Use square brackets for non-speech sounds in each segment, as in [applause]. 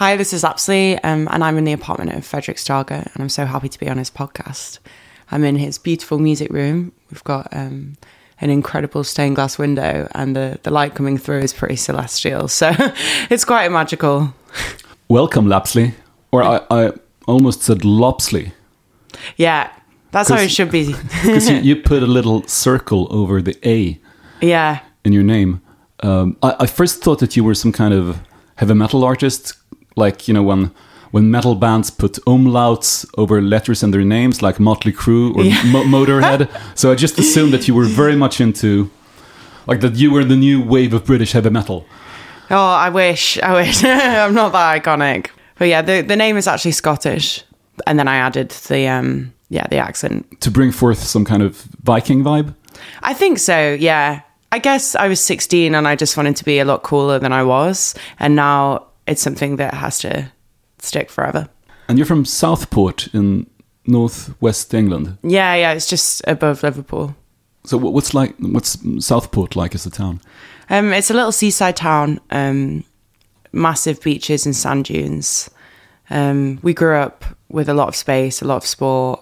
Hi, this is Lapsley, um, and I'm in the apartment of Fredrik Strage, and I'm so happy to be on his podcast. I'm in his beautiful music room. We've got um, an incredible stained glass window, and the, the light coming through is pretty celestial, so [laughs] it's quite magical. Welcome, Lapsley. Or I, I almost said Lopsley. Yeah, that's how it should be. [laughs] Because you, you put a little circle over the A yeah. in your name. Um, I, I first thought that you were some kind of heavy metal artist, like you know when when metal bands put umlauts over letters in their names, like Motley Crue or Mo- Motorhead. [laughs] so I just assumed that you were very much into, like that you were the new wave of British heavy metal. Oh, I wish. I wish. [laughs] I'm not that iconic. But yeah, the, the name is actually Scottish. And then I added the um yeah, the accent. To bring forth some kind of Viking vibe? I think so, yeah. I guess I was 16 and I just wanted to be a lot cooler than I was. And now it's something that has to stick forever. And you're from Southport in northwest England. Yeah, yeah, it's just above Liverpool. So what's like what's Southport like as a town? Um, it's a little seaside town, um, massive beaches and sand dunes. Um, we grew up with a lot of space, a lot of sport.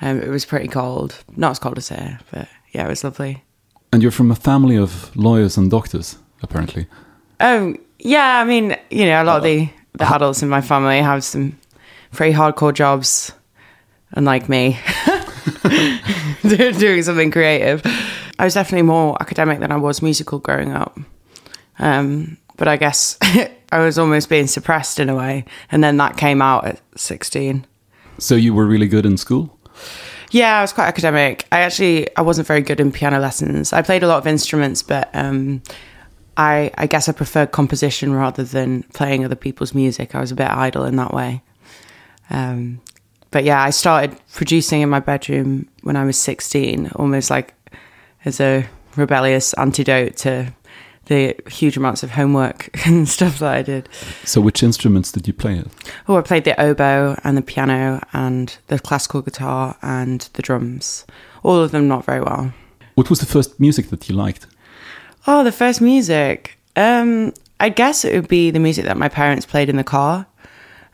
Um, it was pretty cold, not as cold as here, but yeah, it was lovely. And you're from a family of lawyers and doctors, apparently. Oh yeah, I mean, you know, a lot of the the adults in my family have some pretty hardcore jobs, unlike me, [laughs] They're doing something creative. I was definitely more academic than I was musical growing up, um, but I guess [laughs] I was almost being suppressed in a way, and then that came out at sixteen. So you were really good in school? Yeah, I was quite academic. I actually I wasn't very good in piano lessons. I played a lot of instruments, but um, I I guess I preferred composition rather than playing other people's music. I was a bit idle in that way. Um, but yeah, I started producing in my bedroom when I was sixteen, almost like as a rebellious antidote to the huge amounts of homework [laughs] and stuff that I did. So which instruments did you play? Oh, I played the oboe and the piano and the classical guitar and the drums. All of them not very well. What was the first music that you liked? Oh, the first music. Um, I guess it would be the music that my parents played in the car.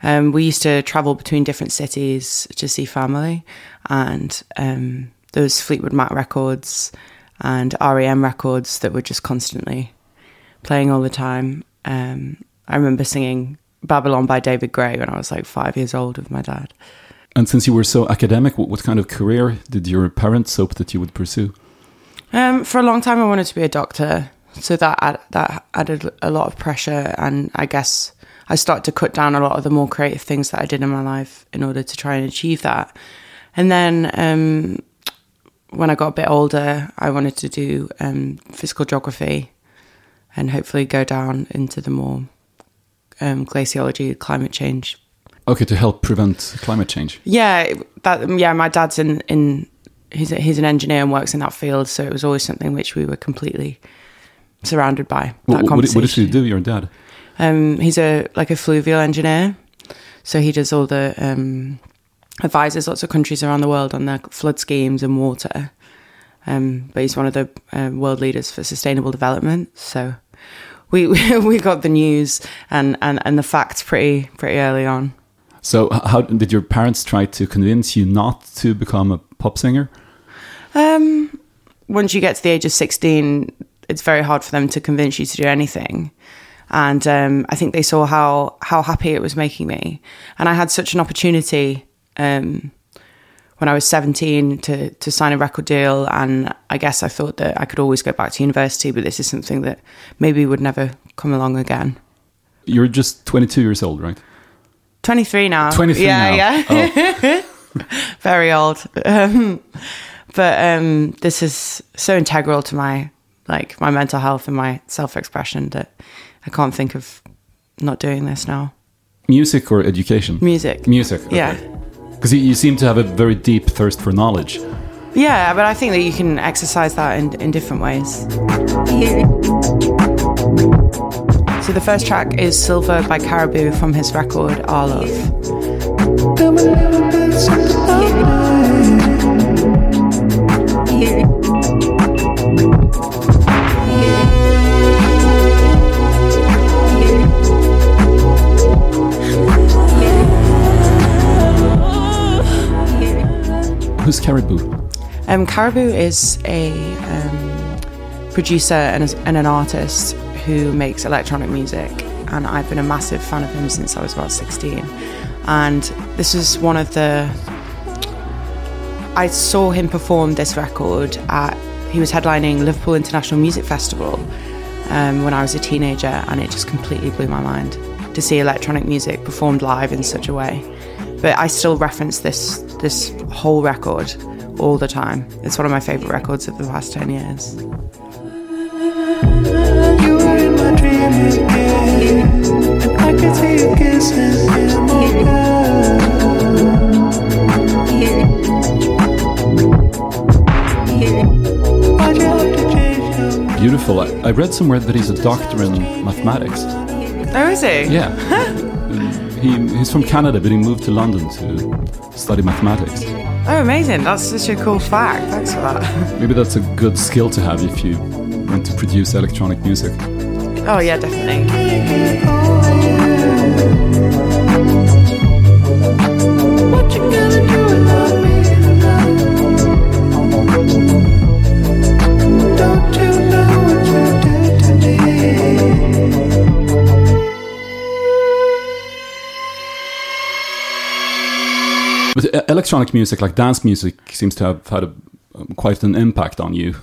Um, we used to travel between different cities to see family, and um, Fleetwood Mac records and REM records that were just constantly playing all the time. Um, I remember singing Babylon by David Gray when I was like five years old with my dad. And since you were so academic, what kind of career did your parents hope that you would pursue? Um, for a long time, I wanted to be a doctor, so that add, that added a lot of pressure, and I guess I started to cut down a lot of the more creative things that I did in my life in order to try and achieve that. And then um, when I got a bit older, I wanted to do um, physical geography, and hopefully go down into the more um, glaciology, climate change Okay, to help prevent climate change. yeah, that yeah. My dad's in in he's a, he's an engineer and works in that field, so it was always something which we were completely surrounded by. That What, what, what does he do, your dad? Um, he's a like a fluvial engineer, so he does all the um, advises lots of countries around the world on their flood schemes and water. Um, but he's one of the uh, world leaders for sustainable development. So [laughs] we we got the news and, and, and the facts pretty pretty early on. So, how did your parents try to convince you not to become a pop singer? Um, once you get to the age of 16, it's very hard for them to convince you to do anything. And um, I think they saw how, how happy it was making me. And I had such an opportunity um, when I was 17 to, to sign a record deal. And I guess I thought that I could always go back to university, but this is something that maybe would never come along again. You're just 22 years old, right? 23 now. 23 yeah, now. Oh. [laughs] [laughs] Very old. Um, but um, this is so integral to my like my mental health and my self-expression that I can't think of not doing this now. Music or education? Music. Music. Yeah. Because you, you seem to have a very deep thirst for knowledge. Yeah, but I think that you can exercise that in, in different ways. So the first track is Silver by Caribou from his record Our Love who's Caribou? Um, Caribou is a um, producer and, a, and, an artist who makes electronic music, and I've been a massive fan of him since I was about 16. And this is one of the. I saw him perform this record at. He was headlining Liverpool International Music Festival um, when I was a teenager, and it just completely blew my mind to see electronic music performed live in such a way. But I still reference this this whole record all the time. It's one of my favorite records of the past 10 years. I could see. Why'd you have to change your mind? Beautiful. I, I read somewhere that he's a doctor in mathematics. Oh, is he? Yeah. [laughs] he, he's from Canada, but he moved to London to study mathematics. Oh, amazing. That's such a cool fact. Thanks for that. [laughs] Maybe that's a good skill to have if you want to produce electronic music. Oh, yeah, definitely. Electronic music, like dance music, seems to have had a, um, quite an impact on you.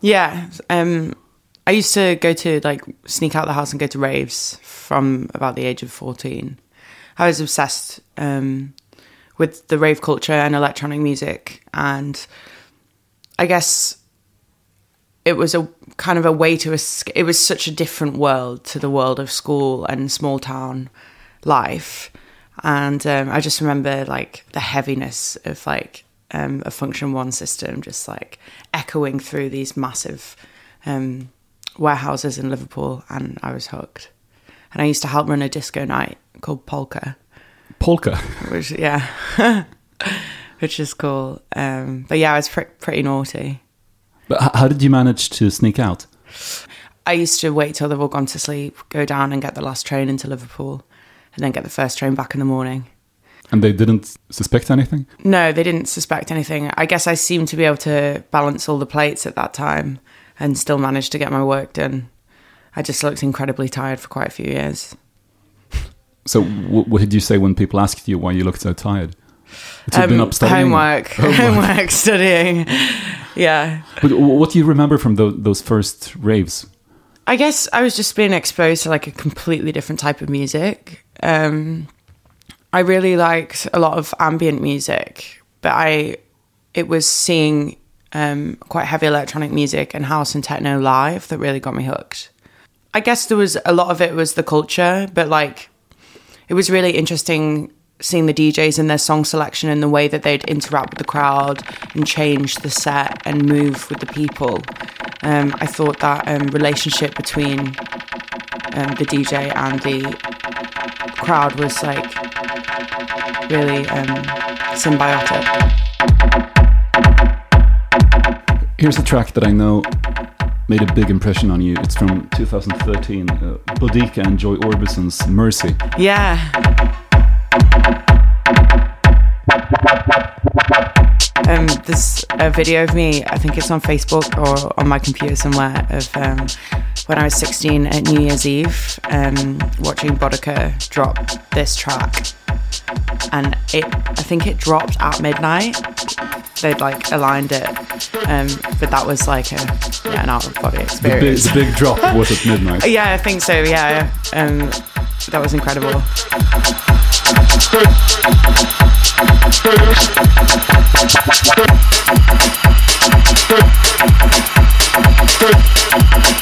Yeah. Um, I used to go to, like, sneak out the house and go to raves from about the age of 14. I was obsessed um, with the rave culture and electronic music. And I guess it was a kind of a way to escape. It was such a different world to the world of school and small town life. And um, I just remember like the heaviness of like um, a Funktion-One system just like echoing through these massive um, warehouses in Liverpool. And I was hooked. And I used to help run a disco night called Polka Polka. which yeah, [laughs] which is cool. Um, but yeah, I was pre- pretty naughty. But h- how did you manage to sneak out? I used to wait till they've all gone to sleep, go down and get the last train into Liverpool, and then get the first train back in the morning. And they didn't suspect anything? No, they didn't suspect anything. I guess I seemed to be able to balance all the plates at that time and still manage to get my work done. I just looked incredibly tired for quite a few years. So, w- what did you say when people asked you why you looked so tired? That you'd been Um, up studying? homework, [laughs] homework, studying. Yeah. But what do you remember from tho- those first raves? I guess I was just being exposed to like a completely different type of music. Um, I really liked a lot of ambient music, but I it was seeing um, quite heavy electronic music and house and techno live that really got me hooked. I guess there was a lot of it was the culture, but like it was really interesting seeing the DJs and their song selection and the way that they'd interact with the crowd and change the set and move with the people. Um, I thought that um, relationship between um, the DJ and the crowd was like really um, symbiotic. Here's a track that I know made a big impression on you. It's from 2013, uh, Boddika and Joy Orbison's Mercy. Yeah. Um, there's a video of me, I think it's on Facebook or on my computer somewhere, of um, when I was 16 at New Year's Eve, um, watching Boddika drop this track. And it, I think it dropped at midnight. They'd like aligned it, um, but that was like a yeah, an out of body The big, experience. the big drop [laughs] was at midnight. Yeah, I think so. Yeah, um, that was incredible. [laughs]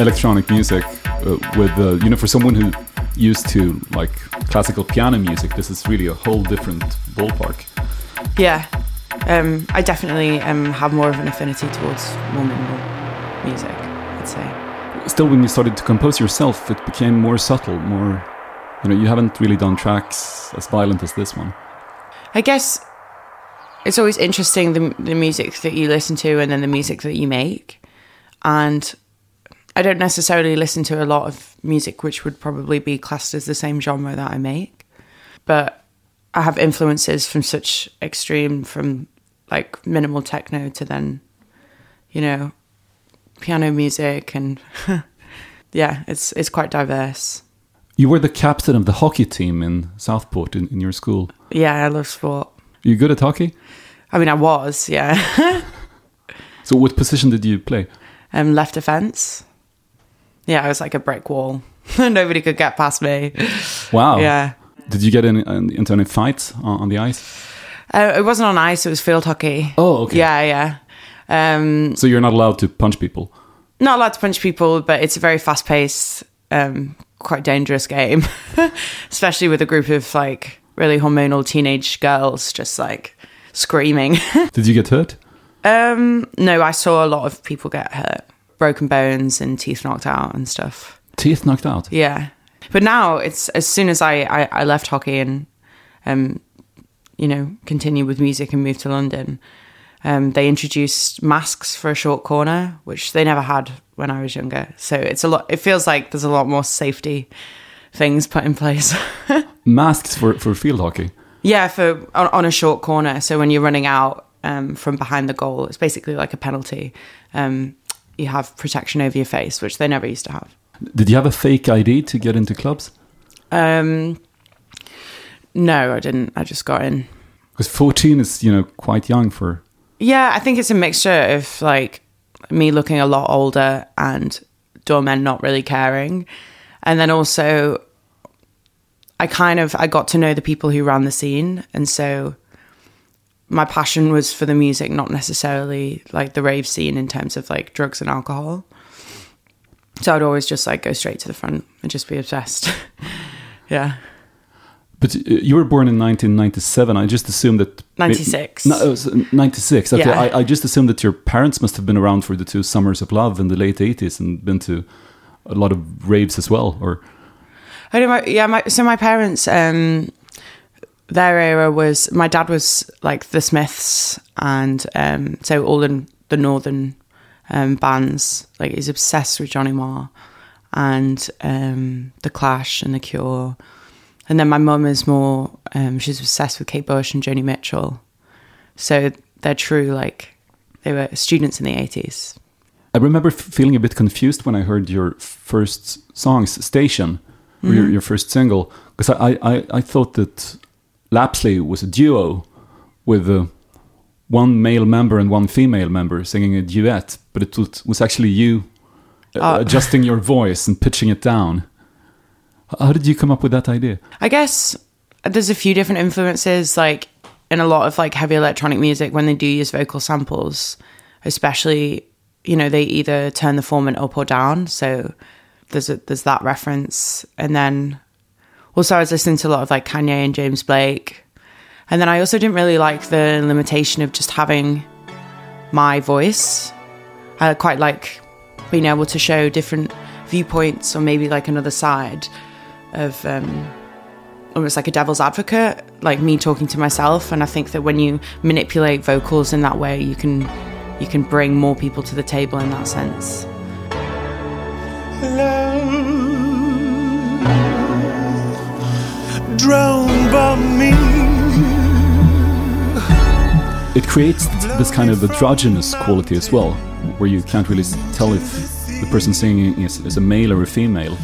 electronic music uh, with, uh, you know, for someone who used to like classical piano music, this is really a whole different ballpark. Yeah, um, I definitely um, have more of an affinity towards more minimal music. I'd say. Still, when you started to compose yourself, it became more subtle, more, you know, you haven't really done tracks as violent as this one. I guess it's always interesting the, the music that you listen to and then the music that you make. And I don't necessarily listen to a lot of music which would probably be classed as the same genre that I make. But I have influences from such extreme, from like minimal techno to then, you know, piano music and [laughs] yeah, it's it's quite diverse. You were the captain of the hockey team in Southport in, in your school. Yeah, I love sport. you good at hockey? I mean, I was, yeah. [laughs] So, what position did you play? um, left defense. Yeah, I was like a brick wall. [laughs] Nobody could get past me. Wow. Yeah. Did you get in, in, into any fights on, on the ice? Uh, it wasn't on ice, it was field hockey. Oh, okay. Yeah, yeah. Um, So you're not allowed to punch people. not allowed to punch people, but it's a very fast paced, um, quite dangerous game, [laughs] especially with a group of like really hormonal teenage girls just like screaming. [laughs] Did you get hurt? um, no, I saw a lot of people get hurt, broken bones and teeth knocked out and stuff. Teeth knocked out. Yeah. But now it's as soon as I, I, I left hockey and um, you know, continued with music and moved to London, um, they introduced masks for a short corner, which they never had when I was younger. So it's a lot it feels like there's a lot more safety things put in place. [laughs] Masks for, for field hockey. yeah, for on, on a short corner. So when you're running out um, from behind the goal, it's basically like a penalty. Um, you have protection over your face, which they never used to have. Did you have a fake ID to get into clubs? Um, no, I didn't. I just got in. Because 14 is, you know, quite young for. Yeah, I think it's a mixture of like me looking a lot older and doormen not really caring. And then also I kind of I got to know the people who ran the scene and so my passion was for the music, not necessarily like the rave scene in terms of like drugs and alcohol. So I'd always just like go straight to the front and just be obsessed. [laughs] yeah. But uh, you were born in 1997. I just assumed that. 96. No, it was 96. Okay, Yeah. I, I just assumed that your parents must have been around for the two Summers of Love in the late 80s and been to a lot of raves as well. Or I don't know yeah, my so my parents um their era was my dad was like the Smiths and um so all in the northern um bands. Like he's obsessed with Johnny Marr and um The Clash and The Cure. And then my mum is more um she's obsessed with Kate Bush and Joni Mitchell. So they're true like they were students in the 80s. I remember f- feeling a bit confused when I heard your first songs, Station, or your, your first single, because I, I, I thought that Lapsley was a duo with uh, one male member and one female member singing a duet, but it was, was actually you uh, adjusting your voice and pitching it down. How did you come up with that idea? I guess there's a few different influences, like in a lot of like heavy electronic music when they do use vocal samples, especially, you know, they either turn the formant up or down. So there's a, there's that reference, and then also I was listening to a lot of like Kanye and James Blake, and then I also didn't really like the limitation of just having my voice. I quite like being able to show different viewpoints or maybe like another side of um, almost like a devil's advocate, like me talking to myself. And I think that when you manipulate vocals in that way, you can you can bring more people to the table in that sense. Drowned by me. It creates this kind of androgynous quality as well, where you can't really tell if the person singing is, is a male or a female.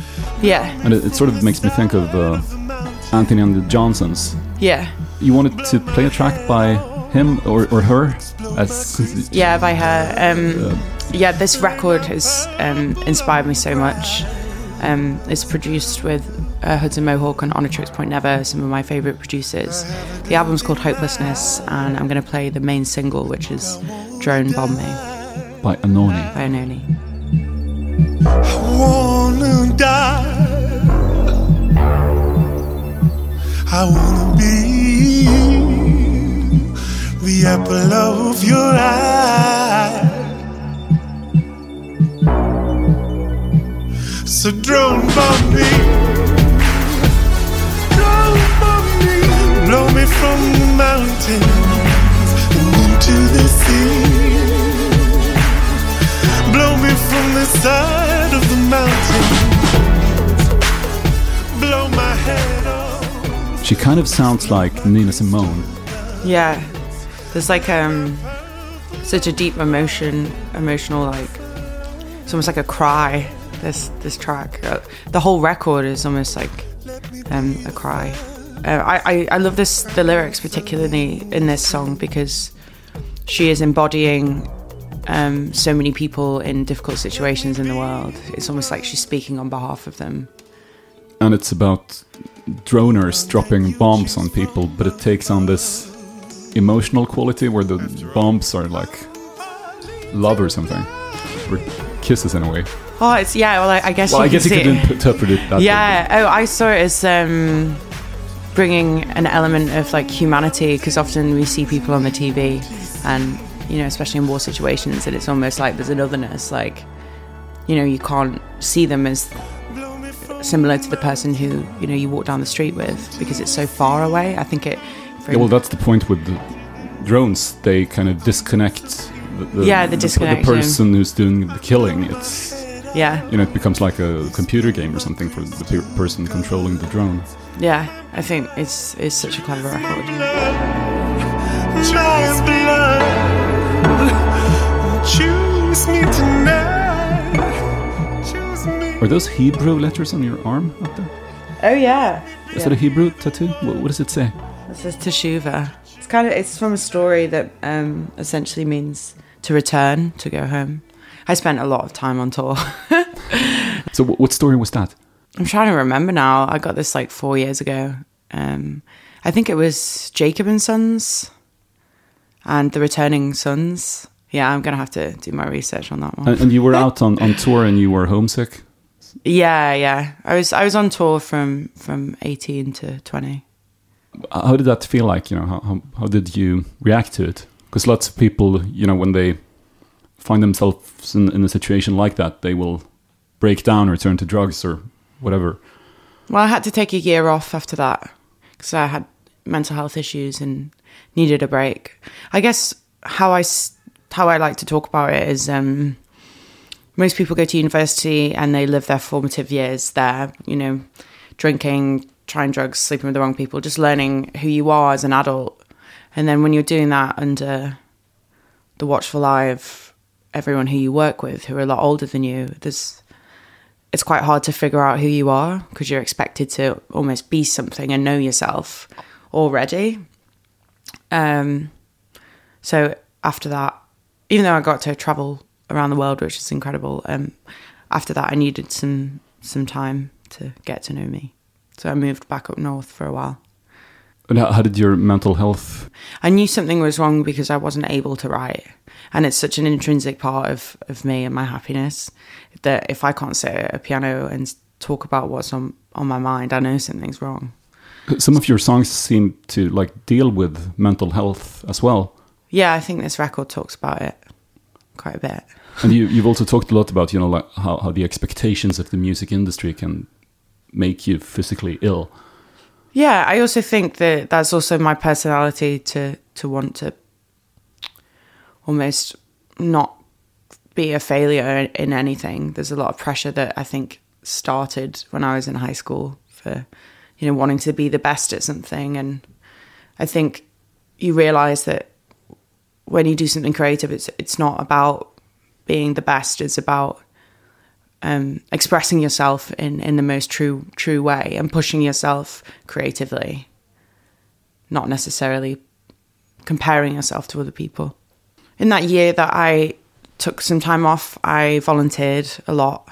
Yeah, And it, it sort of makes me think of uh, Antony and the Johnsons. yeah, You wanted to play a track by him or, or her? As, yeah. By her, um, yeah. This record has um, inspired me so much. Um, it's produced with uh, Hudson Mohawke and Oneohtrix Point Never, some of my favorite producers. The album's called Hopelessness, and I'm going to play the main single, which is Drone Bomb Me by Anohni. by Anohni. wanna die. I wanna be the apple of your eye. So drone bomb me, from the mountains and into the sea. Blow me from the side of the mountain. Blow my head off. She kind of sounds like Nina Simone. Yeah, there's like um such a deep emotion, emotional like it's almost like a cry. This this track, uh, the whole record is almost like um, a cry. Uh, I, I I love this the lyrics particularly in this song because she is embodying um, so many people in difficult situations in the world. It's almost like she's speaking on behalf of them. And it's about droners dropping bombs on people, but it takes on this emotional quality where the bombs are like love or something. Or kisses in a way. Oh, it's yeah. Well, I, I guess Well, you I guess you could it. interpret it that way. Yeah. Oh, I saw it as um, bringing an element of like humanity because often we see people on the TV, and you know, especially in war situations, that it's almost like there's an otherness. Like, you know, you can't see them as similar to the person who you know you walk down the street with because it's so far away. I think it. Yeah, well, that's the point with the drones. They kind of disconnect the, the, Yeah, the the disconnection. person who's doing the killing. It's yeah, you know, it becomes like a computer game or something for the pe- person controlling the drone. yeah. I think it's it's such a clever record. Choose me tonight. Choose me. Are those Hebrew letters on your arm up there? Oh yeah. Is that a Hebrew tattoo? What, what does it say? This is Teshuva. It's kind of it's from a story that um, essentially means to return, to go home. I spent a lot of time on tour. [laughs] So, wh- what story was that? I'm trying to remember now. I got this like four years ago. Um, I think it was Jacob and Sons and the Returning Sons. Yeah, I'm gonna have to do my research on that one. And, and you were [laughs] out on, on tour and you were homesick. yeah, yeah. I was I was on tour from from 18 to 20. How did that feel like? You know, how how, how did you react to it? Because lots of people, you know, when they find themselves in, in a situation like that, they will break down or turn to drugs or whatever. Well, I had to take a year off after that because I had mental health issues and needed a break. I guess how I how I like to talk about it is um, most people go to university and they live their formative years there. You know, drinking, trying drugs, sleeping with the wrong people, just learning who you are as an adult. And then when you're doing that under the watchful eye of everyone who you work with, who are a lot older than you, there's it's quite hard to figure out who you are because you're expected to almost be something and know yourself already. Um, so after that, even though I got to travel around the world, which is incredible, um, after that I needed some some time to get to know me. So I moved back up north for a while. And how, did your mental health? I knew something was wrong because I wasn't able to write. And it's such an intrinsic part of, of me and my happiness that if I can't sit at a piano and talk about what's on, on my mind, I know something's wrong. Some of your songs seem to like deal with mental health as well. Yeah, I think this record talks about it quite a bit. and you, you've also talked a lot about you know like how, how the expectations of the music industry can make you physically ill. Yeah, I also think that that's also my personality to to want to almost not be a failure in, in anything. There's a lot of pressure that I think started when I was in high school for you know wanting to be the best at something and I think you realize that when you do something creative it's it's not about being the best it's about um, expressing yourself in, in the most true true way and pushing yourself creatively, not necessarily comparing yourself to other people. In that year that I took some time off, I volunteered a lot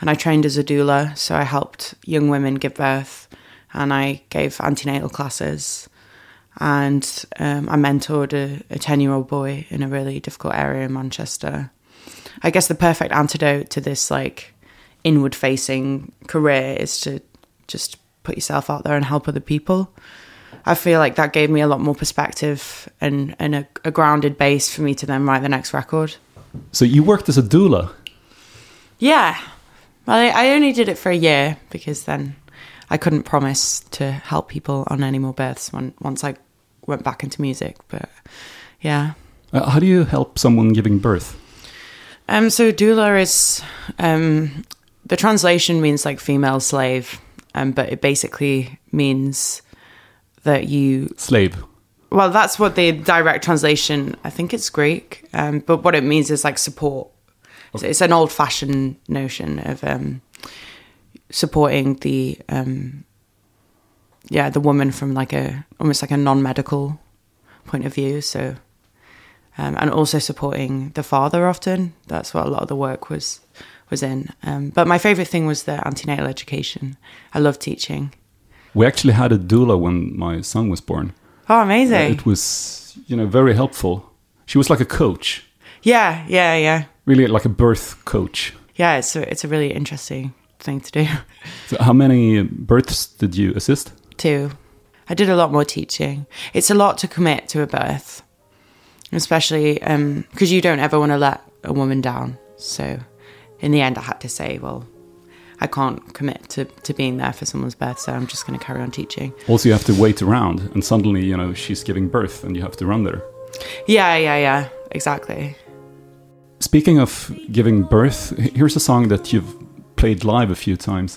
and I trained as a doula. So I helped young women give birth and I gave antenatal classes and um, I mentored a 10 year old boy in a really difficult area in Manchester. I guess the perfect antidote to this like inward facing career is to just put yourself out there and help other people. I feel like that gave me a lot more perspective and, and a, a grounded base for me to then write the next record. So you worked as a doula. Yeah. Well, I, I only did it for a year because then I couldn't promise to help people on any more births when, once I went back into music. But yeah. Uh, how do you help someone giving birth? Um, so doula is um, the translation means like female slave, um, but it basically means that you. Slave. Well, that's what the direct translation. I think it's Greek, um, but what it means is like support. So it's an old-fashioned notion of um, supporting the um, yeah the woman from like a almost like a non-medical point of view. So um, and also supporting the father often. That's what a lot of the work was was in. Um, but my favorite thing was the antenatal education. I love teaching. We actually had a doula when my son was born. Oh, amazing! It was, you know, very helpful. She was like a coach, yeah, yeah, yeah, really like a birth coach. yeah. It's a, it's a really interesting thing to do. [laughs] So how many births did you assist? too. I did a lot more teaching. It's a lot to commit to a birth, especially um, because you don't ever want to let a woman down. So, in the end, I had to say, well, I can't commit to, to being there for someone's birth, so I'm just going to carry on teaching. Also, you have to wait around, and suddenly, you know, she's giving birth, and you have to run there. Yeah, yeah, yeah, exactly. Speaking of giving birth, here's a song that you've played live a few times.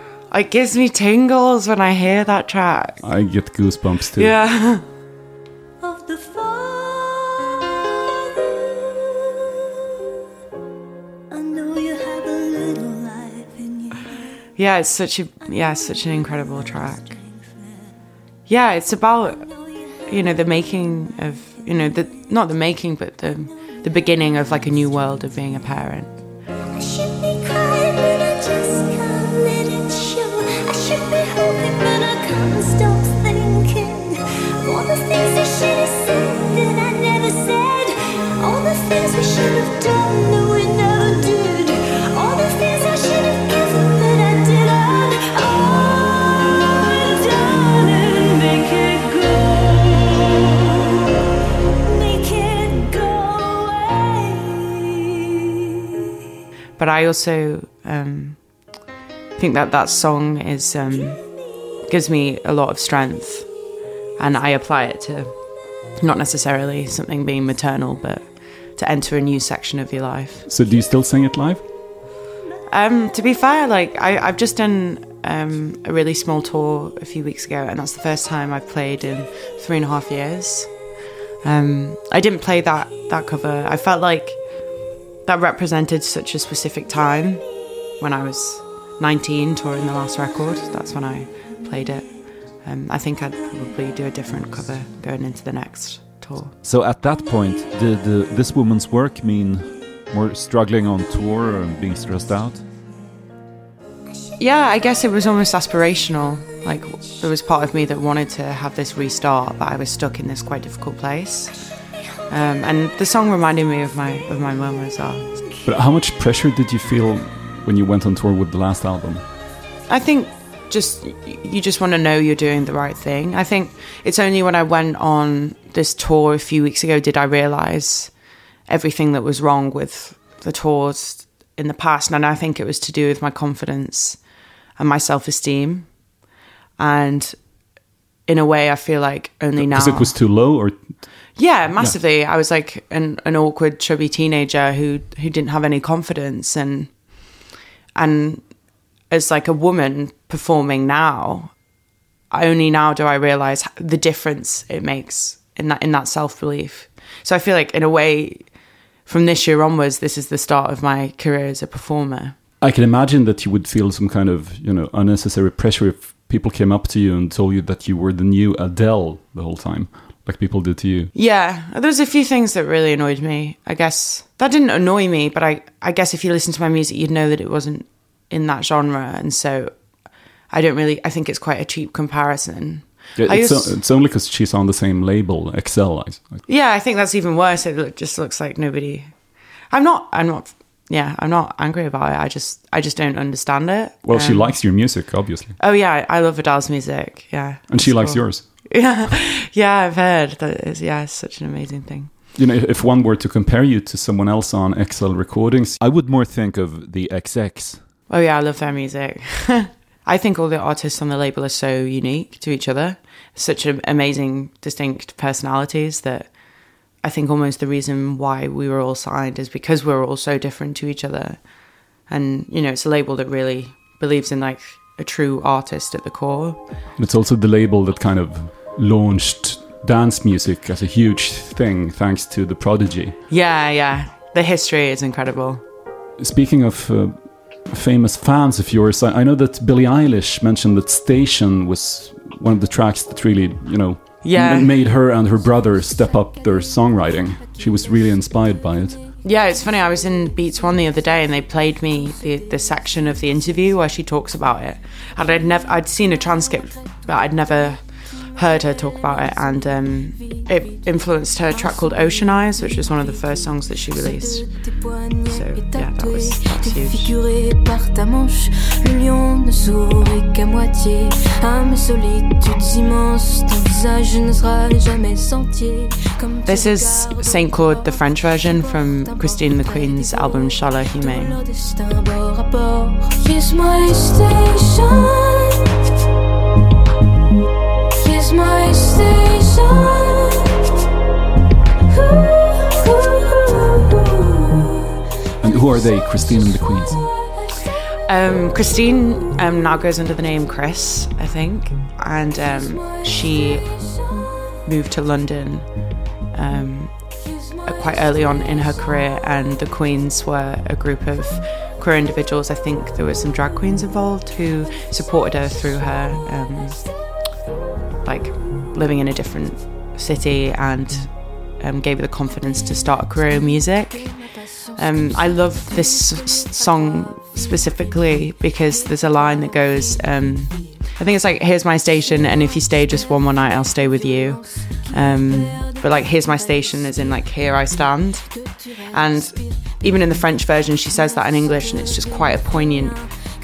It gives me tingles when I hear that track. I get goosebumps too. Yeah. [laughs] yeah, it's such a yeah, such an incredible track. Yeah, it's about you know the making of you know the not the making but the the beginning of like a new world of being a parent. But I also um, think that that song is um, gives me a lot of strength, and I apply it to not necessarily something being maternal, but to enter a new section of your life. So do you still sing it live? Um, to be fair, like I, I've just done um, a really small tour a few weeks ago, and that's the first time I've played in three and a half years. Um, I didn't play that that cover. I felt like that represented such a specific time when I was 19 touring the last record. That's when I played it. Um, I think I'd probably do a different cover going into the next tour. So at that point, did uh, this woman's work mean more struggling on tour and being stressed out? Yeah, I guess it was almost aspirational. Like there was part of me that wanted to have this restart, but I was stuck in this quite difficult place. Um, and the song reminded me of my of my mum as well. But how much pressure did you feel when you went on tour with the last album? I think just you just want to know you're doing the right thing. I think it's only when I went on this tour a few weeks ago did I realize everything that was wrong with the tours in the past, and I think it was to do with my confidence and my self esteem. And in a way, I feel like only now Because it was too low, or yeah, massively. I was like an, an awkward, chubby teenager who who didn't have any confidence, and and as like a woman performing now, only now do I realize the difference it makes in that in that self belief. So I feel like in a way, from this year onwards, this is the start of my career as a performer. I can imagine that you would feel some kind of you know unnecessary pressure if people came up to you and told you that you were the new Adele the whole time, like people did to you. Yeah, there's a few things that really annoyed me. I guess that didn't annoy me, but I, I guess if you listen to my music, you'd know that it wasn't in that genre, and so I don't really. I think it's quite a cheap comparison. Yeah, It's, used- it's only because she's on the same label, XL. I, I, Yeah, I think that's even worse. It look, just looks like nobody. I'm not. I'm not. Yeah, I'm not angry about it. I just. I just don't understand it. well, she Um, likes your music, obviously, Oh yeah, I love Adele's music. Yeah, and she it's likes yours. [laughs] Yeah, yeah, I've heard that. Is, yeah, it's such an amazing thing. You know, if one were to compare you to someone else on XL recordings, I would more think of the XX. Oh yeah, I love their music. [laughs] I think all the artists on the label are so unique to each other, such amazing, distinct personalities that I think almost the reason why we were all signed is because we're all so different to each other. And you know, it's a label that really believes in like a true artist at the core. And it's also the label that kind of launched dance music as a huge thing, thanks to the Prodigy. Yeah, yeah. The history is incredible. Speaking of uh, famous fans of yours, I, I know that Billie Eilish mentioned that Station was one of the tracks that really, you know, Yeah. made her and her brother step up their songwriting. She was really inspired by it. Yeah, it's funny. I was in Beats One the other day, and they played me the, the section of the interview where she talks about it. And I'd never, I'd seen a transcript, but I'd never heard her talk about it. And um, it influenced her track called Ocean Eyes, which was one of the first songs that she released. So yeah, that was that's huge. Figuré par ta manche, le lion ne sourit qu'à moitié. À mes solitudes immenses, ton visage ne sera jamais entier. Comme This is Saint Claude, the French version from Christine the Queen's album Chaleur Humaine. And who are they, Christine and the Queens? Um, Christine um, now goes under the name Chris, I think, and um, she moved to London um, uh, quite early on in her career, and the Queens were a group of queer individuals. I think there were some drag queens involved who supported her through her, um, like living in a different city and um, gave her the confidence to start a career in music. Um, I love this s- song specifically because there's a line that goes, um, I think it's like, here's my station, and if you stay just one more night, I'll stay with you. Um, but like, here's my station, as in like, here I stand. And even in the French version, she says that in English, and it's just quite a poignant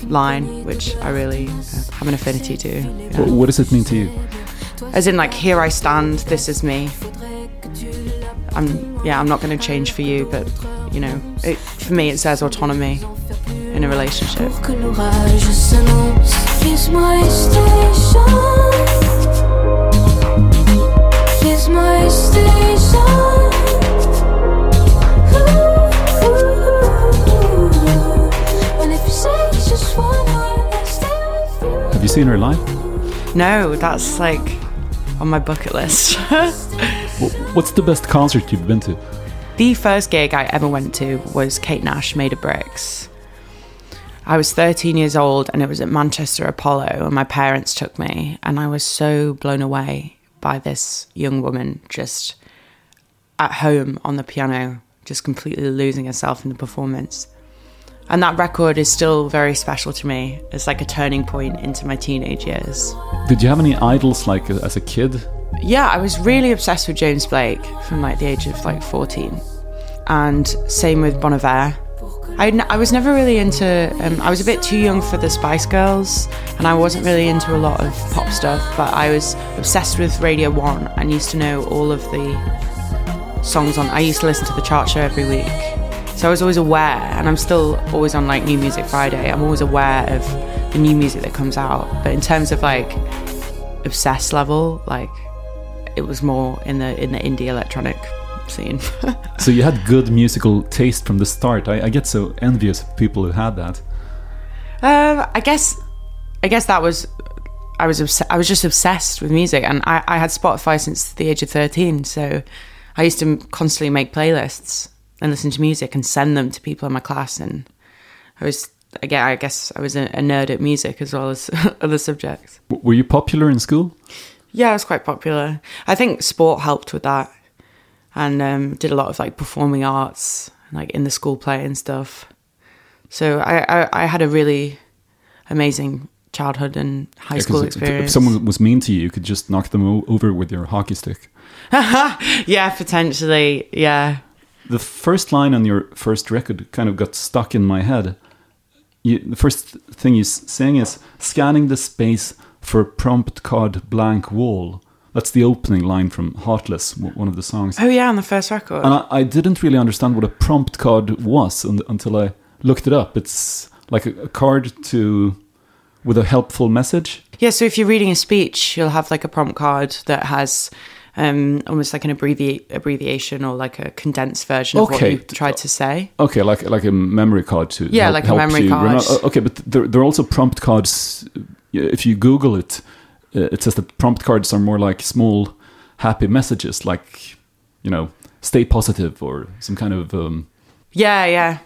line, which I really uh, have an affinity to. yeah. Wh- What does it mean to you? As in, like, here I stand, this is me. I'm, yeah, I'm not going to change for you, but, you know, it, for me, it says autonomy in a relationship. que l'orage s'annonce. Here's my station. Here's my station. Ooh, And if you say it's just one word, I'll stay with you. Have you seen her live? No, that's like on my bucket list. [laughs] What's the best concert you've been to? The first gig I ever went to was Kate Nash Made of Bricks. I was 13 years old and it was at Manchester Apollo, and my parents took me, and I was so blown away by this young woman just at home on the piano, just completely losing herself in the performance. And that record is still very special to me. It's like a turning point into my teenage years. Did you have any idols like as a kid? Yeah, I was really obsessed with James Blake from like the age of like 14. And same with Bon Iver. I, n- I was never really into, um, I was a bit too young for the Spice Girls and I wasn't really into a lot of pop stuff, but I was obsessed with Radio 1 and used to know all of the songs on, I used to listen to the chart show every week. So I was always aware, and I'm still always on like New Music Friday, I'm always aware of the new music that comes out. But in terms of like obsessed level, like it was more in the in the indie electronic scene. [laughs] So you had good musical taste from the start. I, I get so envious of people who had that. um, I guess, I guess that was, I was obs- I was just obsessed with music, and I, I had Spotify since the age of thirteen. So I used to constantly make playlists and listen to music and send them to people in my class, and I was. Again, I guess I was a, a nerd at music as well as [laughs] other subjects. Were you popular in school? Yeah, I was quite popular. I think sport helped with that, and um, did a lot of like performing arts, like in the school play and stuff. So I, I, I had a really amazing childhood and high Yeah, school if- if, someone was mean to you, you could just knock them o- over with your hockey stick. [laughs] yeah, potentially. Yeah. The first line on your first record kind of got stuck in my head. You, the first thing you're saying is scanning the space for prompt card blank wall. That's the opening line from Heartless, one of the songs. Oh yeah, on the first record. And I, I didn't really understand what a prompt card was un- until I looked it up. It's like a, a card to with a helpful message. Yeah, so if you're reading a speech, you'll have like a prompt card that has um, almost like an abbrevi- abbreviation or like a condensed version of what you tried to say. Okay, like like a memory card to Yeah, help, like a memory card. remem- uh, okay, but there, there are also prompt cards. If you Google it, uh, it says that prompt cards are more like small, happy messages, like you know, stay positive or some kind of. Um, Yeah, yeah.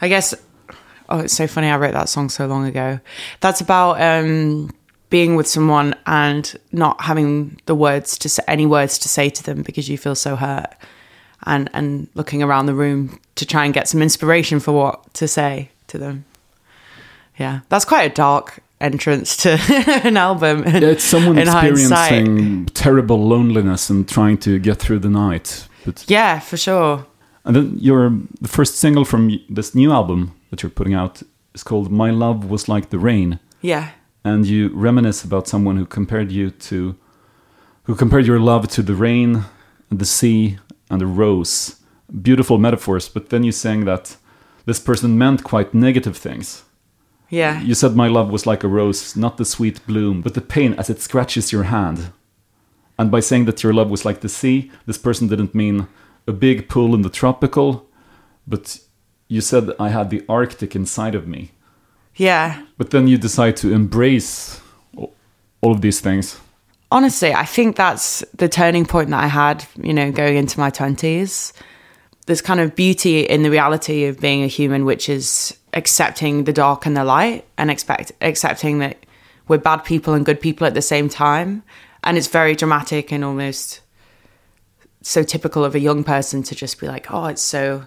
I guess. Oh, it's so funny. I wrote that song so long ago. That's about um, being with someone and not having the words to say, any words to say to them because you feel so hurt, and and looking around the room to try and get some inspiration for what to say to them. Yeah, that's quite a dark entrance to [laughs] an album. In, it's someone in hindsight. experiencing terrible loneliness and trying to get through the night. But Yeah, for sure. And then your the first single from this new album that you're putting out is called "My Love Was Like the Rain," Yeah. And you reminisce about someone who compared you to, who compared your love to the rain, and the sea, and the rose. Beautiful metaphors, but then you saying that this person meant quite negative things. Yeah. You said my love was like a rose, not the sweet bloom, but the pain as it scratches your hand. And by saying that your love was like the sea, this person didn't mean a big pool in the tropical, but you said I had the Arctic inside of me. Yeah. But then you decide to embrace all of these things. honestly, I think that's the turning point that I had, you know, going into my 20s. There's kind of beauty in the reality of being a human, which is accepting the dark and the light and expect accepting that we're bad people and good people at the same time. And it's very dramatic and almost so typical of a young person to just be like, oh, it's so,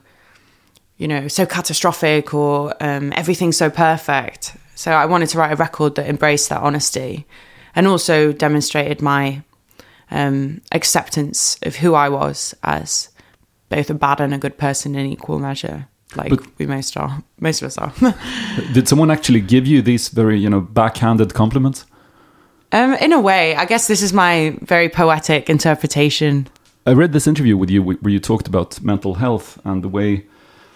you know, so catastrophic or um, everything's so perfect. So I wanted to write a record that embraced that honesty and also demonstrated my um, acceptance of who I was as both a bad and a good person in equal measure, like But- we most are. Most of us are. [laughs] Did someone actually give you these very, you know, backhanded compliments? um, in a way, I guess this is my very poetic interpretation. I read this interview with you where you talked about mental health and the way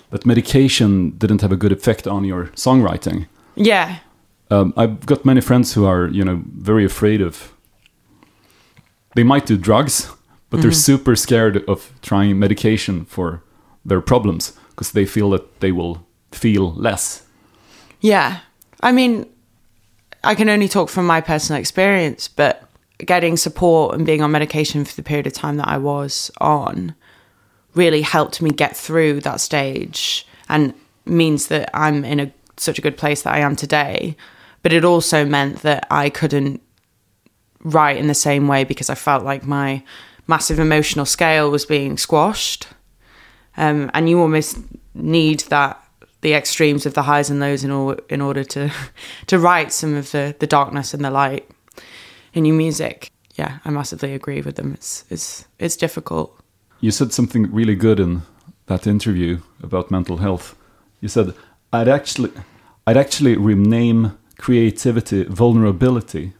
that medication didn't have a good effect on your songwriting. Yeah, Um, I've got many friends who are, you know, very afraid of. They might do drugs, but they're super scared of trying medication for their problems because they feel that they will feel less. Yeah. I mean, I can only talk from my personal experience, but getting support and being on medication for the period of time that I was on really helped me get through that stage and means that I'm in a such a good place that I am today. But it also meant that I couldn't write in the same way because I felt like my massive emotional scale was being squashed. Um, and you almost need that the extremes of the highs and lows in, or, in order to [laughs] to write some of the, the darkness and the light in your music. Yeah, I massively agree with them. It's it's it's difficult. You said something really good in that interview about mental health. You said I'd actually I'd actually rename creativity vulnerability.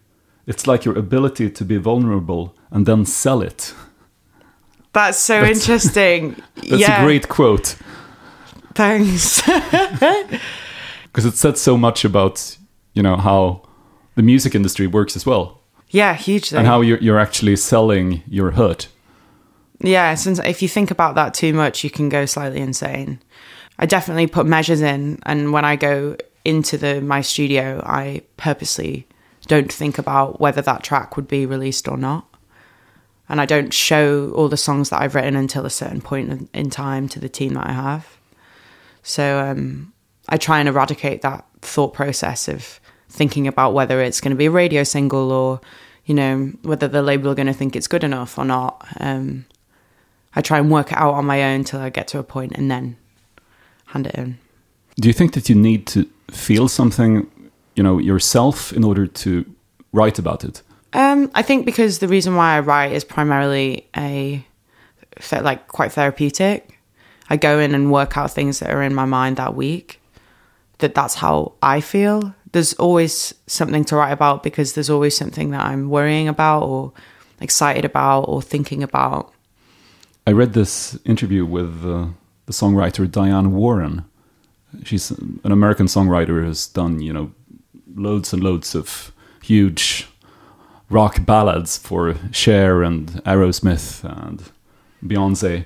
It's like your ability to be vulnerable and then sell it. That's so That's- interesting. [laughs] That's yeah, a great quote thanks. [laughs] because it said so much about you know how the music industry works as well yeah, hugely. and how you're, you're actually selling your hurt. Yeah, since if you think about that too much, you can go slightly insane. I definitely put measures in, and when I go into the my studio, I purposely don't think about whether that track would be released or not, and I don't show all the songs that I've written until a certain point in, time to the team that I have. So um, I try and eradicate that thought process of thinking about whether it's going to be a radio single or you know whether the label are going to think it's good enough or not. Um, I try and work it out on my own till I get to a point and then hand it in. Do you think that you need to feel something, you know, yourself in order to write about it? Um, I think because the reason why I write is primarily a like quite therapeutic. I go in and work out things that are in my mind that week. That that's how I feel. There's always something to write about because there's always something that I'm worrying about or excited about or thinking about. I read this interview with uh, the songwriter Diane Warren. She's an American songwriter who's done, you know, loads and loads of huge rock ballads for Cher and Aerosmith and Beyonce.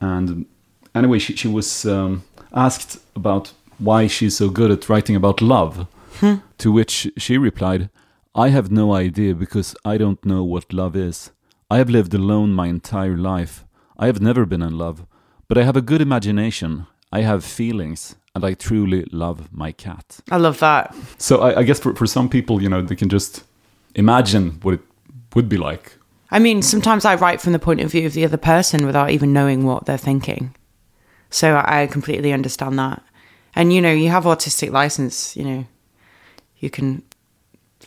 And anyway, she, she was um, asked about why she's so good at writing about love. To which she replied, I have no idea because I don't know what love is. I have lived alone my entire life. I have never been in love, but I have a good imagination. I have feelings, and I truly love my cat. I love that. So I, I guess for, for some people, you know, they can just imagine what it would be like. I mean, sometimes I write from the point of view of the other person without even knowing what they're thinking. So I I completely understand that. And you know, you have autistic license, you know. You can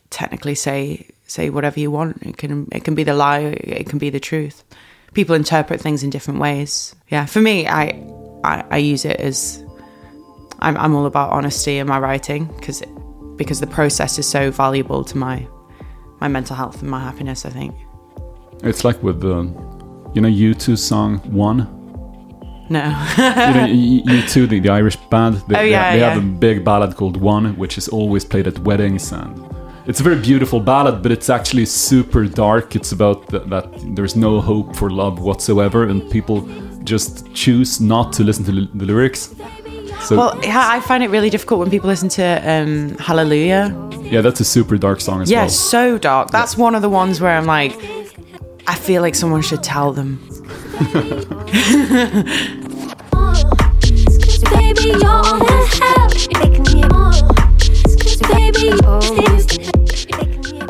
technically say say whatever you want. It can it can be the lie, it can be the truth. People interpret things in different ways. Yeah, for me, I I, I use it as I'm I'm all about honesty in my writing because because the process is so valuable to my my mental health and my happiness. I think. It's like with the, you know, U2 song One. No. you know, [laughs] U2, the, the Irish band, they, Oh, they- yeah, they yeah. have a big ballad called One, which is always played at weddings. And it's a very beautiful ballad, but it's actually super dark. It's about th- that there's no hope for love whatsoever, and people just choose not to listen to l- the lyrics. So, Well, yeah, I find it really difficult when people listen to um, Hallelujah. yeah, that's a super dark song as Yeah, well. Yeah, so dark. That's one of the ones where I'm like, I feel like someone should tell them. [laughs]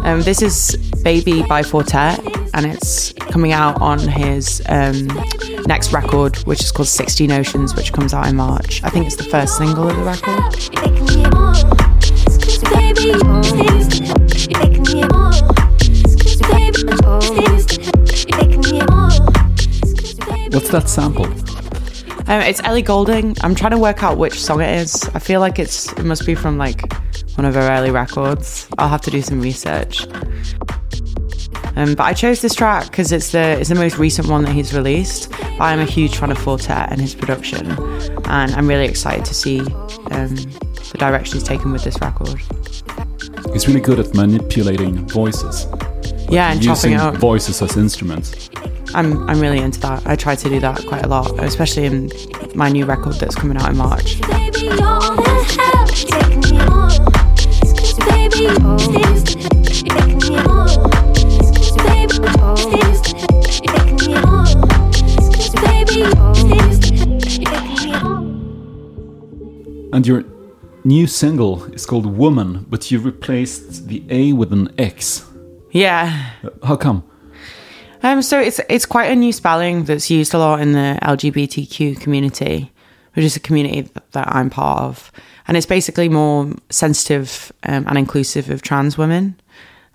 Um, this is Baby by Four Tet, and it's coming out on his um, next record, which is called 16 Oceans, which comes out in March. I think it's the first single of the record. What's that sample? Um, it's Ellie Goulding. I'm trying to work out which song it is. I feel like it's it must be from like one of her early records. I'll have to do some research. Um, but I chose this track because it's the it's the most recent one that he's released. I'm a huge fan of Four Tet and his production, and I'm really excited to see um, the direction he's taken with this record. He's really good at manipulating voices. Yeah, and chopping using it up. voices as instruments. I'm I'm really into that. I try to do that quite a lot, especially in my new record that's coming out in March. And your new single is called Woman, but you replaced the A with an X. Yeah. How come? Um, so it's it's quite a new spelling that's used a lot in the LGBTQ community, which is a community that, I'm part of, and it's basically more sensitive um, and inclusive of trans women.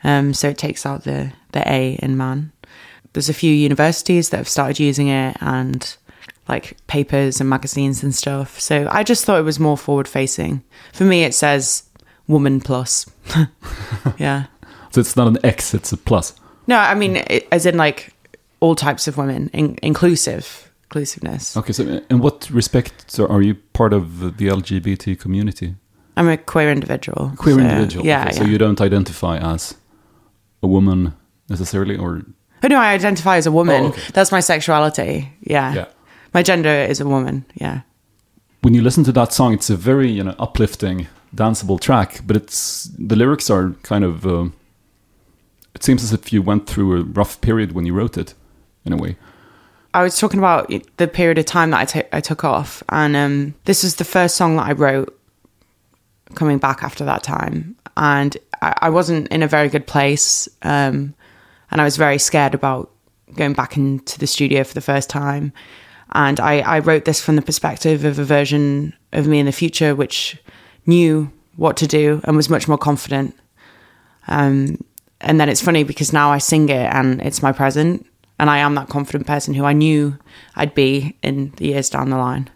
Um, so it takes out the the A in man. There's a few universities that have started using it, and like papers and magazines and stuff. So I just thought it was more forward facing. For me, it says woman plus. [laughs] yeah. So it's not an X, it's a plus. No, I mean, it, as in like all types of women, in, inclusive, inclusiveness. Okay, so in what respect are you part of the LGBT community? I'm a queer individual. Queer so, individual. Yeah, okay, yeah. So you don't identify as a woman necessarily, or Oh, no, I identify as a woman. Oh, okay. That's my sexuality. Yeah. Yeah. My gender is a woman. Yeah. when you listen to that song, it's a very you know uplifting, danceable track, but it's the lyrics are kind of. Uh, it seems as if you went through a rough period when you wrote it, in a way. I was talking about the period of time that I took off, and um, this was the first song that I wrote coming back after that time, and I, I wasn't in a very good place, um, and I was very scared about going back into the studio for the first time, and I, I wrote this from the perspective of a version of me in the future which knew what to do and was much more confident. Um, and then it's funny because now I sing it and it's my present, and I am that confident person who I knew I'd be in the years down the line.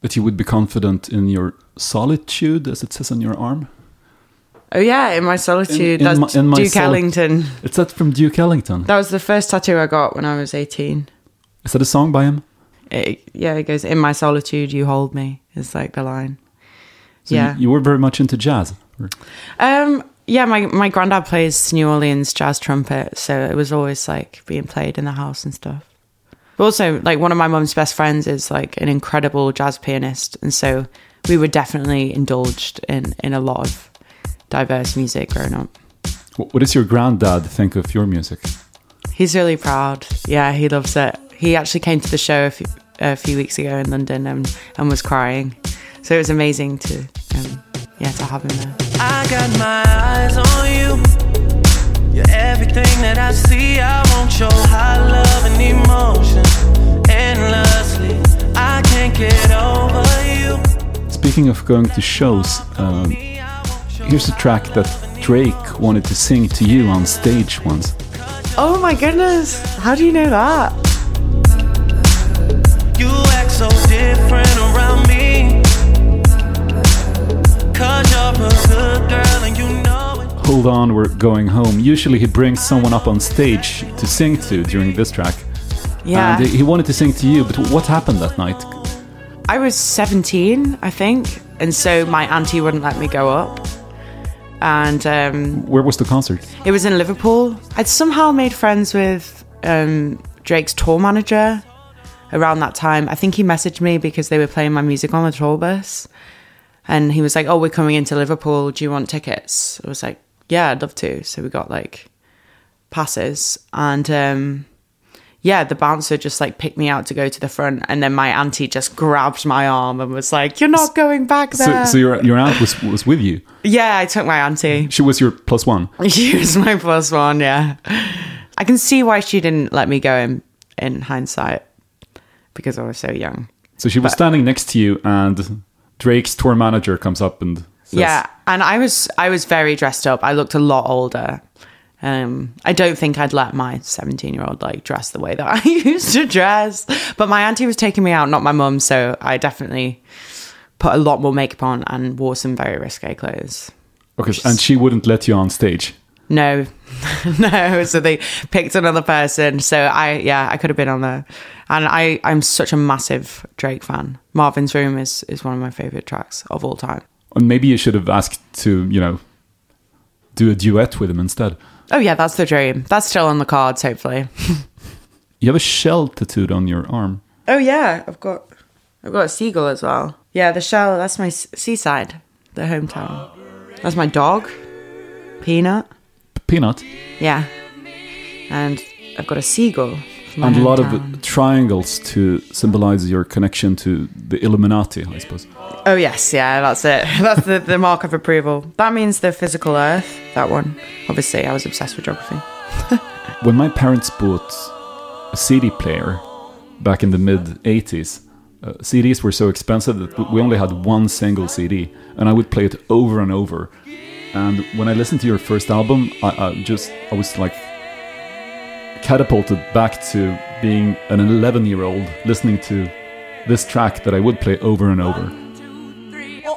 That you would be confident in your solitude, as it says on your arm. Oh yeah, in my solitude. In- in That's my- in my Duke soli- Ellington. It's that from Duke Ellington. That was the first tattoo I got when I was eighteen. Is that a song by him? It, yeah, it goes, "In my solitude, you hold me." Is like the line. So yeah. You, you were very much into jazz. or- Um, yeah, my my granddad plays New Orleans jazz trumpet, so it was always like being played in the house and stuff. But also, like one of my mum's best friends is like an incredible jazz pianist, and so we were definitely indulged in in a lot of diverse music growing up. What, what does your granddad think of your music? He's really proud. Yeah, he loves it. He actually came to the show a few, a few weeks ago in London and, and was crying. So it was amazing to um, yeah to have him there. I got my eyes on you. You're everything that I see. I want your high love and emotion endlessly. I can't get over you. Speaking of going to shows, um, here's a track that Drake wanted to sing to you on stage once. Oh my goodness! How do you know that? You act so different Hold on, we're going home. Usually he brings someone up on stage to sing to during this track. Yeah. And he wanted to sing to you, but what happened that night? I was 17, I think, and so my auntie wouldn't let me go up. And um, Where was the concert? it was in Liverpool. I'd somehow made friends with um, Drake's tour manager around that time. I think he messaged me because they were playing my music on the tour bus. And he was like, Oh, we're coming into Liverpool. Do you want tickets? I was like, Yeah, I'd love to. So we got like passes. And um, yeah, the bouncer just like picked me out to go to the front, and then my auntie just grabbed my arm and was like, "You're not going back So, there." so your your aunt was was with you. yeah, I took my auntie. She was your plus one. [laughs] She was my plus one. Yeah, I can see why she didn't let me go in in hindsight because I was so young. So she was But- standing next to you, and Drake's tour manager comes up and says, yeah, and I was I was very dressed up. I looked a lot older. Um, I don't think I'd let my 17 year old like dress the way that [laughs] I used to dress. But my auntie was taking me out, not my mum, so I definitely put a lot more makeup on and wore some very risque clothes. Okay, and she wouldn't let you on stage. No, [laughs] no. So they picked another person. So I, yeah, I could have been on there. And I, I'm such a massive Drake fan. Marvin's Room is is one of my favorite tracks of all time. And maybe you should have asked to, you know, do a duet with him instead. Oh yeah, that's the dream. That's still on the cards, hopefully. [laughs] You have a shell tattooed on your arm. Oh yeah, I've got I've got a seagull as well. Yeah, the shell. That's my seaside, the hometown. That's my dog, Peanut. Peanut. Yeah, and I've got a seagull. and a lot of triangles to symbolize your connection to the Illuminati, I suppose. Oh yes, yeah, that's it. [laughs] That's the, the mark of approval. That means the physical Earth. That one. Obviously, I was obsessed with geography. [laughs] When my parents bought a CD player back in the mid 80s, uh, CDs were so expensive that we only had one single CD, and I would play it over and over. And when I listened to your first album, I, I just I was like catapulted back to being an 11 year old listening to this track that I would play over and over.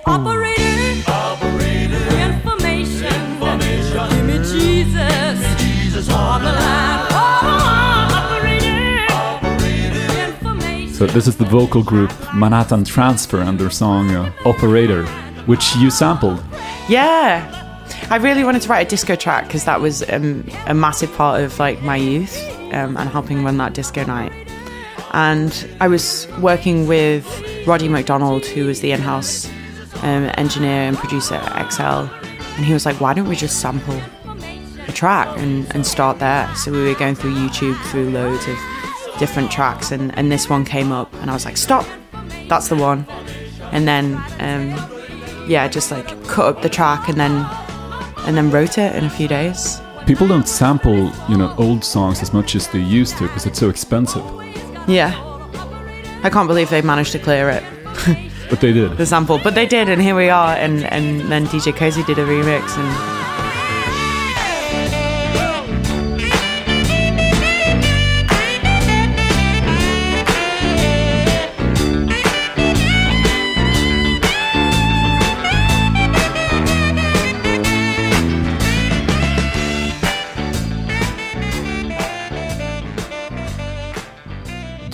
Operator, operator, information, information. Give me Jesus, Jesus on the line. Operator, operator, information. So this is the vocal group Manhattan Transfer and their song uh, Operator, which you sampled. Yeah, I really wanted to write a disco track because that was um, a massive part of like my youth um, and helping run that disco night. And I was working with Rodaidh McDonald, who was the in-house um, engineer and producer at XL, and he was like, "Why don't we just sample a track and, and start there?" So we were going through YouTube through loads of different tracks, and, and this one came up, and I was like, "Stop, that's the one." And then, um, yeah, just like cut up the track and then and then wrote it in a few days. People don't sample, you know, old songs as much as they used to because it's so expensive. Yeah, I can't believe they managed to clear it. But they did. [laughs] the sample, but they did, and here we are. And and then DJ Koze did a remix, and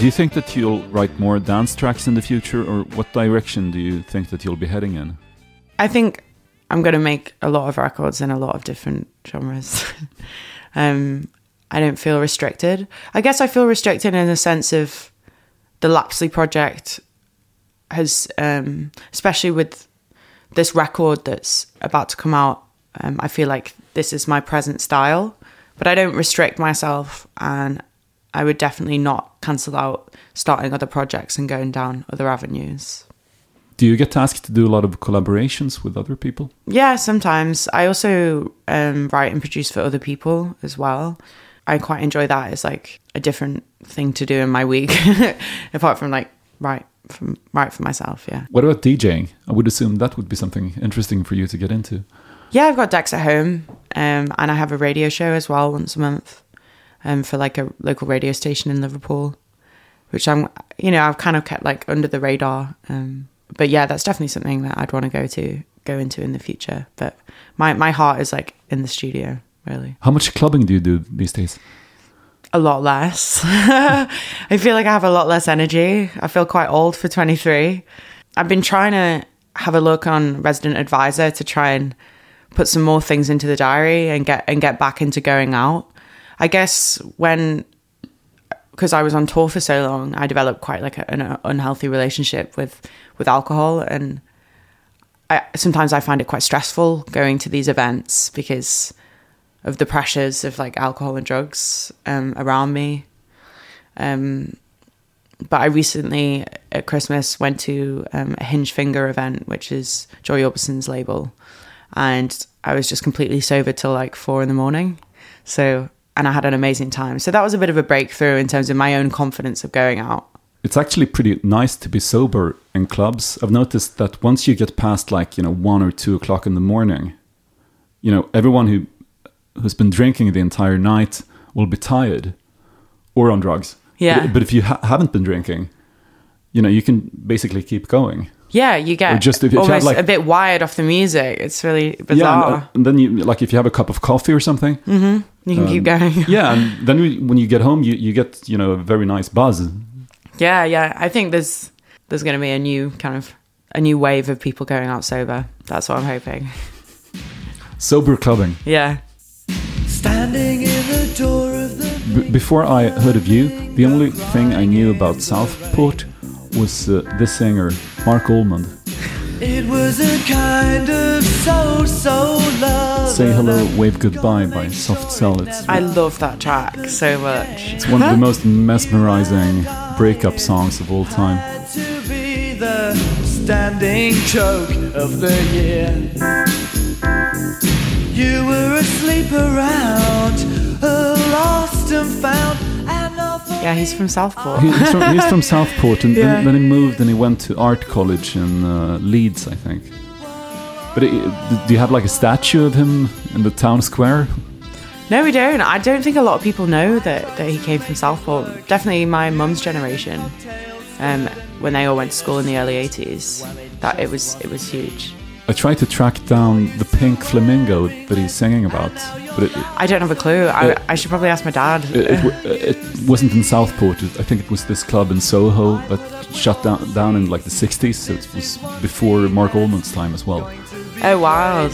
Do you think that you'll write more dance tracks in the future, or what direction do you think that you'll be heading in? I think I'm going to make a lot of records in a lot of different genres. [laughs] um, I don't feel restricted. I guess I feel restricted in the sense of the Lapsley project has, um, especially with this record that's about to come out. Um, I feel like this is my present style, but I don't restrict myself, and I would definitely not cancel out starting other projects and going down other avenues. Do you get asked to do a lot of collaborations with other people? Yeah, sometimes. I also um, write and produce for other people as well. I quite enjoy that. It's like a different thing to do in my week, [laughs] apart from like write from write for myself. Yeah, What about DJing? I would assume that would be something interesting for you to get into. yeah. I've got decks at home, um, and I have a radio show as well once a month, um, for like a local radio station in Liverpool, which I'm, you know, I've kind of kept like under the radar. Um, but yeah, that's definitely something that I'd want to go to go into in the future. But my my heart is like in the studio, really. How much clubbing do you do these days? a lot less. [laughs] I feel like I have a lot less energy. I feel quite old for 23. I've been trying to have a look on Resident Advisor to try and put some more things into the diary and get and get back into going out. I guess when because I was on tour for so long, I developed quite like a, an unhealthy relationship with with alcohol and I sometimes I find it quite stressful going to these events because of the pressures of like alcohol and drugs um, around me. Um, but I recently at Christmas went to um, a Hinge Finger event, which is Joy Orbison's label, and I was just completely sober till like four in the morning. So, and I had an amazing time. So that was a bit of a breakthrough in terms of my own confidence of going out. It's actually pretty nice to be sober in clubs. I've noticed that once you get past like you know one or two o'clock in the morning, you know everyone who who's been drinking the entire night will be tired or on drugs. Yeah. But, but if you ha- haven't been drinking, you know you can basically keep going. Yeah, you get Or just if have, almost like- a bit wired off the music. It's really Yeah, bizarre. and, uh, and then you like if you have a cup of coffee or something. hmm You can keep um, going. [laughs] yeah, and then we, when you get home, you, you get you know a very nice buzz. Yeah, yeah. I think there's there's going to be a new kind of a new wave of people going out sober. That's what I'm hoping. [laughs] Sober clubbing. Yeah. Standing in the door of the B- before I heard of you, the only thing I knew about Southport was uh, this singer, Marc Almond. It was a kind of so so love. Say Hello, Wave Goodbye by Soft Cell. It's, I love that track so much. it's one of the most mesmerizing breakup songs of all time. to be the standing joke of the year. You were asleep Yeah, he's from Southport. He- He's from, he's from Southport, and Yeah. then, then he moved and he went to art college in uh, Leeds, I think. But it, do you have like a statue of him in the town square? No, we don't. I don't think a lot of people know that, that he came from Southport. Definitely my mum's generation, um, when they all went to school in the early 80s, that it was it was huge. I tried to track down the pink flamingo that he's singing about, but it, I don't have a clue. I, Uh, I should probably ask my dad. it, it, it wasn't in Southport. I think it was this club in Soho that shut down, down in like the 60s, so it was before Marc Almond's time as well. oh, wild.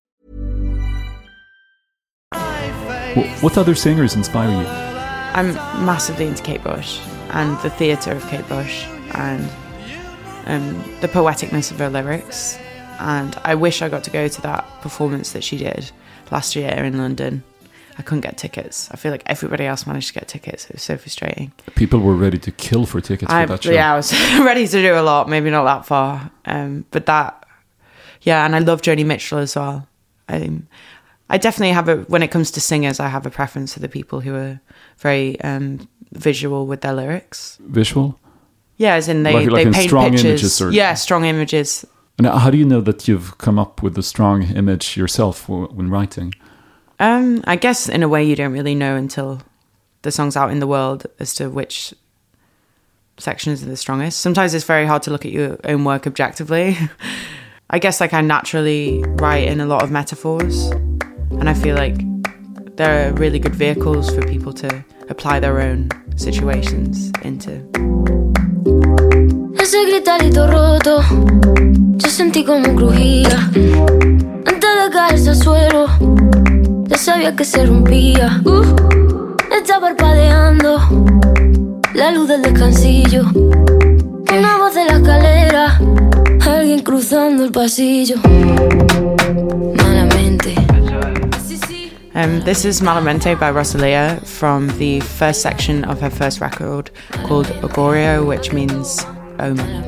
What other singers inspire you? I'm massively into Kate Bush and the theatre of Kate Bush and um, the poeticness of her lyrics. And I wish I got to go to that performance that she did last year in London. I couldn't get tickets. I feel like everybody else managed to get tickets. It was so frustrating. People were ready to kill for tickets I, for that show. yeah, I was [laughs] ready to do a lot, maybe not that far. Um, but that, yeah, and I love Joni Mitchell as well. I, I definitely have a, when it comes to singers, I have a preference for the people who are very um, visual with their lyrics. Visual? Yeah, as in they, Like- like they paint strong pictures. images or- Yeah, strong images. And how do you know that you've come up with a strong image yourself w- when writing? Um, I guess in a way you don't really know until the song's out in the world as to which sections are the strongest. Sometimes it's very hard to look at your own work objectively. [laughs] I guess like I naturally write in a lot of metaphors, and I feel like there are really good vehicles for people to apply their own situations into. Ese gritarito roto, yo sentí como crujía. Antes de caerse al suelo, ya sabía que se rompía. Uh, está parpadeando la luz del descansillo. Una voz de la escalera, alguien cruzando el pasillo. Malamente. Um, this is Malamente by Rosalia from the first section of her first record called Augurio, which means omen.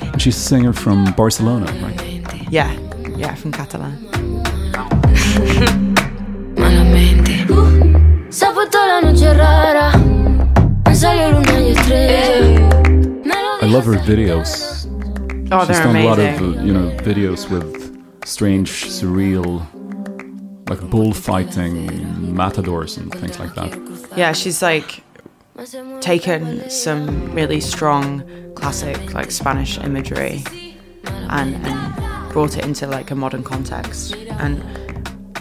And she's a singer from Barcelona, right? Yeah, yeah, from Catalan. [laughs] Malamente. Se ha puesto la noche rara, me salió luna y estrella. love her videos. Oh, She's they're done a lot of uh, you know videos with strange, surreal, like bullfighting matadors and things like that. Yeah, she's like taken some really strong classic like Spanish imagery and, and brought it into like a modern context. And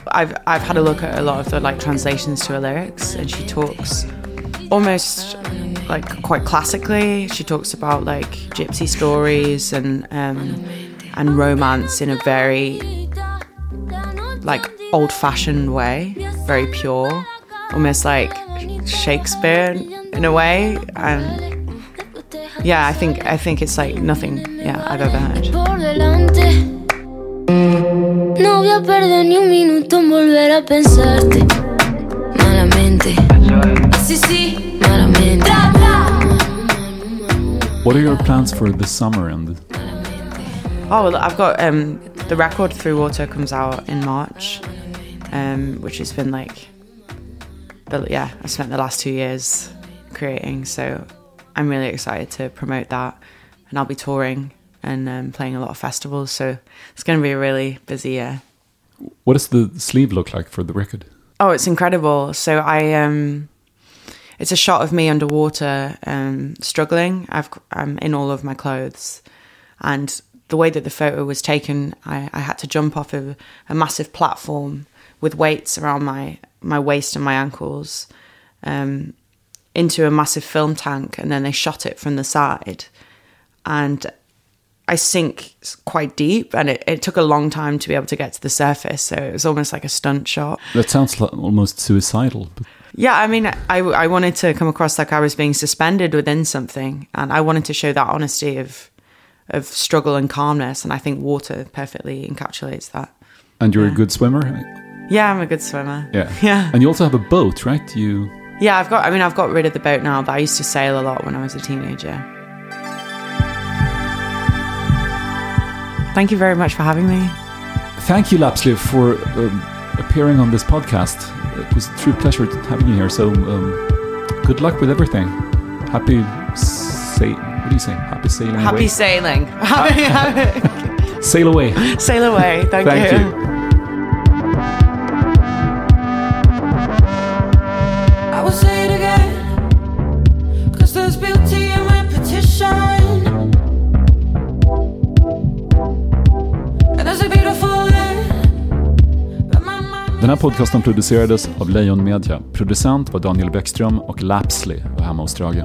I've I've had a look at a lot of the like translations to her lyrics, and she talks almost like quite classically. She talks about like gypsy stories and um, and romance in a very like old fashioned way, very pure, almost like Shakespeare in a way. And yeah, I think I think it's like nothing yeah I've ever heard. No voy a perder ni un minuto en volver a pensarte. Malamente. Sí, sí, malamente. What are your plans for the summer and Oh, well, I've got um, the record Through Water comes out in March, um, which has been like, the, yeah, I spent the last two years creating, so I'm really excited to promote that, and I'll be touring and um, playing a lot of festivals, so it's going to be a really busy year. what does the sleeve look like for the record? Oh, it's incredible. So I um it's a shot of me underwater um struggling. I've I'm in all of my clothes and the way that the photo was taken, I, I had to jump off of a massive platform with weights around my my waist and my ankles um into a massive film tank and then they shot it from the side and I sink quite deep and it, it took a long time to be able to get to the surface so it was almost like a stunt shot That sounds like almost suicidal. Yeah, I mean, I, I wanted to come across like I was being suspended within something, and I wanted to show that honesty of of struggle and calmness, and I think water perfectly encapsulates that. and you're a good swimmer. Yeah, I'm a good swimmer. Yeah. [laughs] Yeah. And you also have a boat, right? You Yeah, I've got. I mean, I've got rid of the boat now, but I used to sail a lot when I was a teenager. Thank you very much for having me. Thank you, Lapsley, for um, appearing on this podcast. It was a true pleasure having you here. So, um, good luck with everything. Happy say. What do you say? Happy sailing Happy away. sailing. [laughs] [laughs] Sail away. Sail away. Thank, Thank you. you. Den här podcasten producerades av Lejon Media. Producent var Daniel Bäckström och Lapsley var hemma hos Drage.